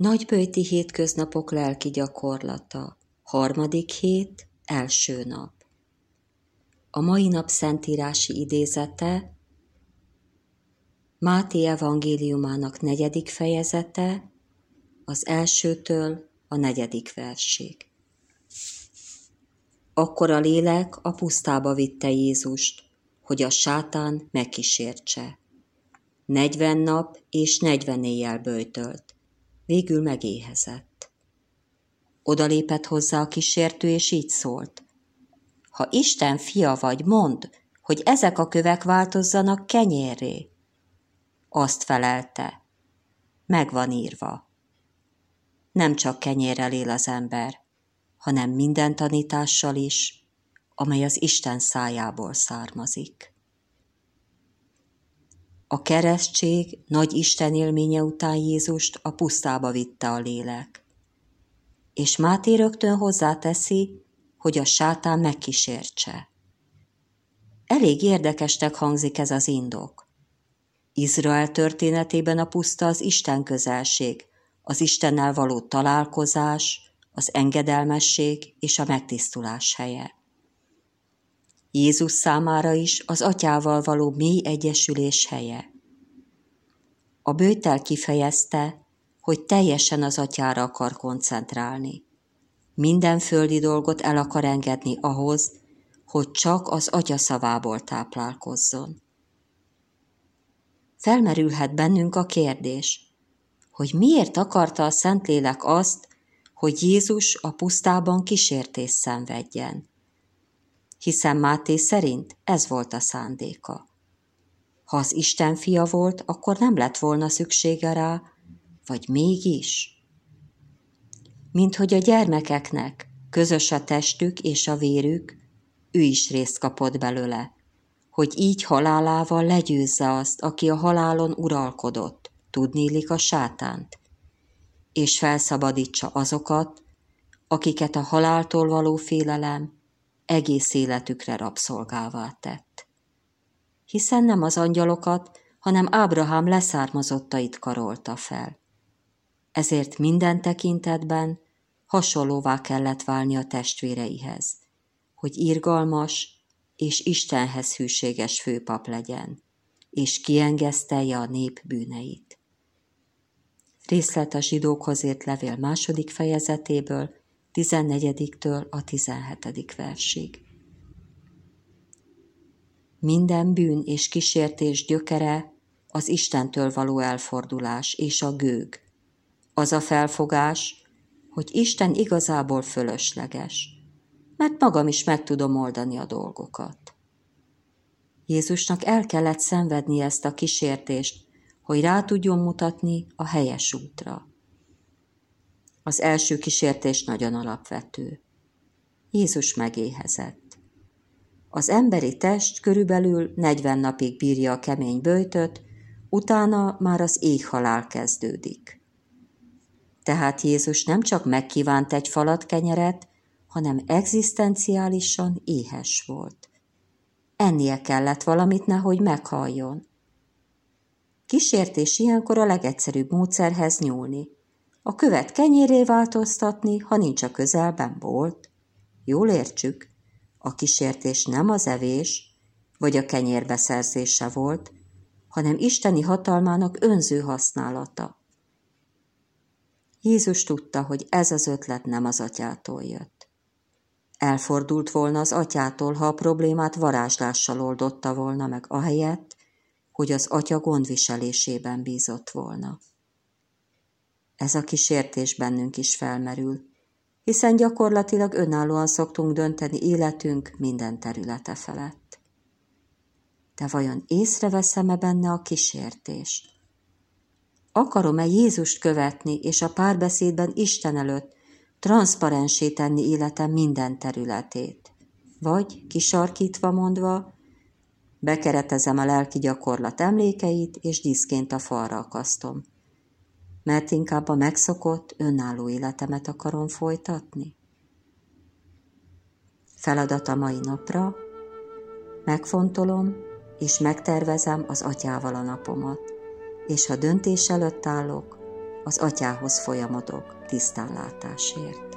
Nagybőjti hétköznapok lelki gyakorlata. Harmadik hét, első nap. A mai nap szentírási idézete Máté evangéliumának negyedik fejezete, az elsőtől a negyedik versig. Akkor a lélek a pusztába vitte Jézust, hogy a sátán megkísértse. Negyven nap és negyven éjjel böjtölt végül megéhezett. Odalépett hozzá a kísértő, és így szólt. Ha Isten fia vagy, mondd, hogy ezek a kövek változzanak kenyérré. Azt felelte. Megvan írva. Nem csak kenyérrel él az ember, hanem minden tanítással is, amely az Isten szájából származik. A keresztség nagy Isten élménye után Jézust a pusztába vitte a lélek. És Máté rögtön hozzáteszi, hogy a sátán megkísértse. Elég érdekesnek hangzik ez az indok. Izrael történetében a puszta az Isten közelség, az Istennel való találkozás, az engedelmesség és a megtisztulás helye. Jézus számára is az atyával való mély egyesülés helye. A bőtel kifejezte, hogy teljesen az atyára akar koncentrálni. Minden földi dolgot el akar engedni ahhoz, hogy csak az atya szavából táplálkozzon. Felmerülhet bennünk a kérdés, hogy miért akarta a Szentlélek azt, hogy Jézus a pusztában kísértés szenvedjen hiszen Máté szerint ez volt a szándéka. Ha az Isten fia volt, akkor nem lett volna szüksége rá, vagy mégis? Mint hogy a gyermekeknek közös a testük és a vérük, ő is részt kapott belőle, hogy így halálával legyőzze azt, aki a halálon uralkodott, tudnélik a sátánt, és felszabadítsa azokat, akiket a haláltól való félelem egész életükre rabszolgává tett. Hiszen nem az angyalokat, hanem Ábrahám leszármazottait karolta fel. Ezért minden tekintetben hasonlóvá kellett válni a testvéreihez, hogy irgalmas és Istenhez hűséges főpap legyen, és kiengesztelje a nép bűneit. Részlet a zsidókhoz ért levél második fejezetéből, 14-től a 17. versig. Minden bűn és kísértés gyökere az Istentől való elfordulás és a gőg. Az a felfogás, hogy Isten igazából fölösleges, mert magam is meg tudom oldani a dolgokat. Jézusnak el kellett szenvedni ezt a kísértést, hogy rá tudjon mutatni a helyes útra. Az első kísértés nagyon alapvető. Jézus megéhezett. Az emberi test körülbelül 40 napig bírja a kemény bőjtöt, utána már az éhhalál kezdődik. Tehát Jézus nem csak megkívánt egy falat kenyeret, hanem egzisztenciálisan éhes volt. Ennie kellett valamit, nehogy meghalljon. Kísértés ilyenkor a legegyszerűbb módszerhez nyúlni – a követ kenyéré változtatni, ha nincs a közelben bolt. Jól értsük, a kísértés nem az evés, vagy a kenyér beszerzése volt, hanem isteni hatalmának önző használata. Jézus tudta, hogy ez az ötlet nem az atyától jött. Elfordult volna az atyától, ha a problémát varázslással oldotta volna meg ahelyett, hogy az atya gondviselésében bízott volna. Ez a kísértés bennünk is felmerül, hiszen gyakorlatilag önállóan szoktunk dönteni életünk minden területe felett. De vajon észreveszem-e benne a kísértést? Akarom-e Jézust követni, és a párbeszédben Isten előtt transzparensé tenni életem minden területét? Vagy, kisarkítva mondva, bekeretezem a lelki gyakorlat emlékeit, és diszként a falra akasztom. Mert inkább a megszokott, önálló életemet akarom folytatni? Feladat a mai napra, megfontolom, és megtervezem az atyával a napomat és ha döntés előtt állok, az atyához folyamodok tisztánlátásért.